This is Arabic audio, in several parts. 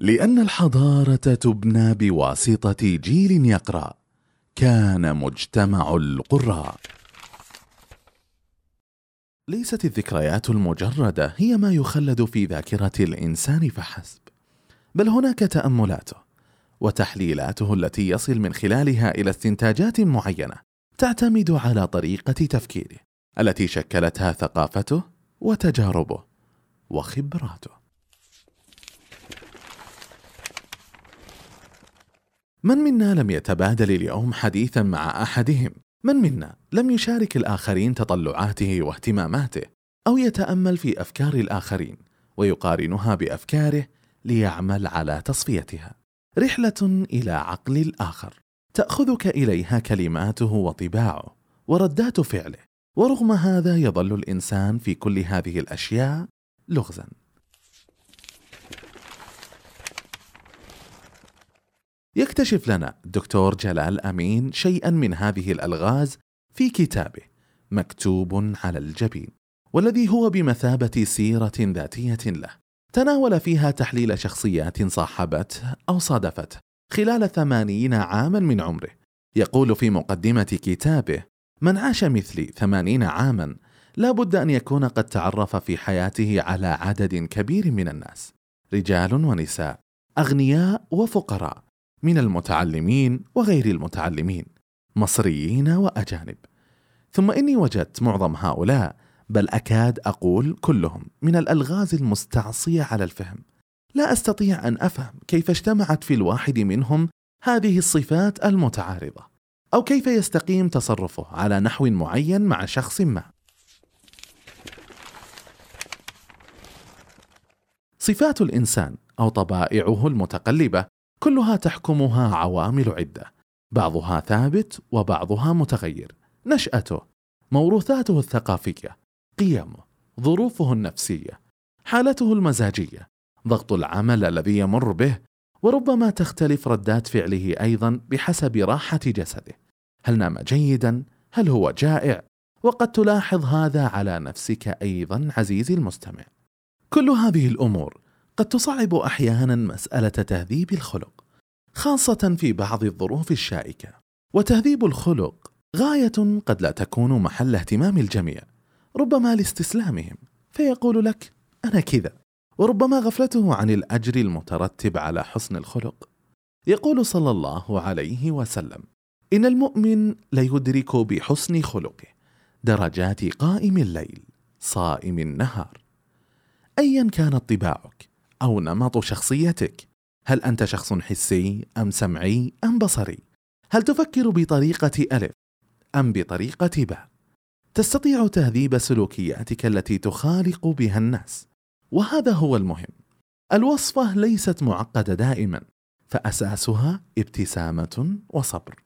لأن الحضارة تبنى بواسطة جيل يقرأ. كان مجتمع القراء. ليست الذكريات المجردة هي ما يخلد في ذاكرة الإنسان فحسب بل هناك تأملاته وتحليلاته التي يصل من خلالها إلى استنتاجات معينة تعتمد على طريقة تفكيره التي شكلتها ثقافته وتجاربه وخبراته. من منا لم يتبادل اليوم حديثا مع أحدهم؟ من منا لم يشارك الآخرين تطلعاته واهتماماته أو يتأمل في أفكار الآخرين ويقارنها بأفكاره ليعمل على تصفيتها؟ رحلة إلى عقل الآخر تأخذك إليها كلماته وطباعه وردات فعله ورغم هذا يظل الإنسان في كل هذه الأشياء لغزا. يكتشف لنا الدكتور جلال أمين شيئا من هذه الألغاز في كتابه مكتوب على الجبين والذي هو بمثابة سيرة ذاتية له تناول فيها تحليل شخصيات صاحبته أو صادفته خلال ثمانين عاما من عمره. يقول في مقدمة كتابه من عاش مثلي ثمانين عاما لا بد أن يكون قد تعرف في حياته على عدد كبير من الناس رجال ونساء أغنياء وفقراء من المتعلمين وغير المتعلمين مصريين وأجانب. ثم إني وجدت معظم هؤلاء بل أكاد أقول كلهم من الألغاز المستعصية على الفهم. لا أستطيع أن أفهم كيف اجتمعت في الواحد منهم هذه الصفات المتعارضة أو كيف يستقيم تصرفه على نحو معين مع شخص ما. صفات الإنسان أو طبائعه المتقلبة كلها تحكمها عوامل عدة. بعضها ثابت وبعضها متغير. نشأته موروثاته الثقافية. قيمه ظروفه النفسية. حالته المزاجية ضغط العمل الذي يمر به. وربما تختلف ردات فعله أيضا بحسب راحة جسده. هل نام جيدا؟ هل هو جائع؟ وقد تلاحظ هذا على نفسك أيضا عزيزي المستمع. كل هذه الأمور قد تصعب أحيانا مسألة تهذيب الخلق خاصة في بعض الظروف الشائكة. وتهذيب الخلق غاية قد لا تكون محل اهتمام الجميع ربما لاستسلامهم فيقول لك أنا كذا. وربما غفلته عن الأجر المترتب على حسن الخلق. يقول صلى الله عليه وسلم إن المؤمن ليدرك بحسن خلقه درجات قائم الليل صائم النهار. ايا كانت طباعك أو نمط شخصيتك. هل أنت شخص حسي أم سمعي أم بصري؟ هل تفكر بطريقة ألف أم بطريقة باء؟ تستطيع تهذيب سلوكياتك التي تخالق بها الناس. وهذا هو المهم. الوصفة ليست معقدة دائما فأساسها ابتسامة وصبر.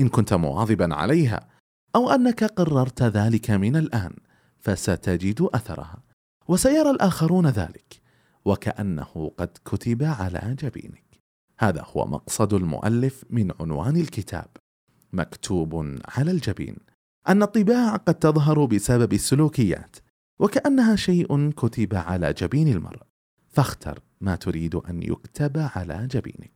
إن كنت مواظبا عليها أو أنك قررت ذلك من الآن فستجد أثرها. وسيرى الآخرون ذلك. وكأنه قد كتب على جبينك. هذا هو مقصد المؤلف من عنوان الكتاب. مكتوب على الجبين أن الطباع قد تظهر بسبب السلوكيات وكأنها شيء كتب على جبين المرء. فاختر ما تريد أن يكتب على جبينك.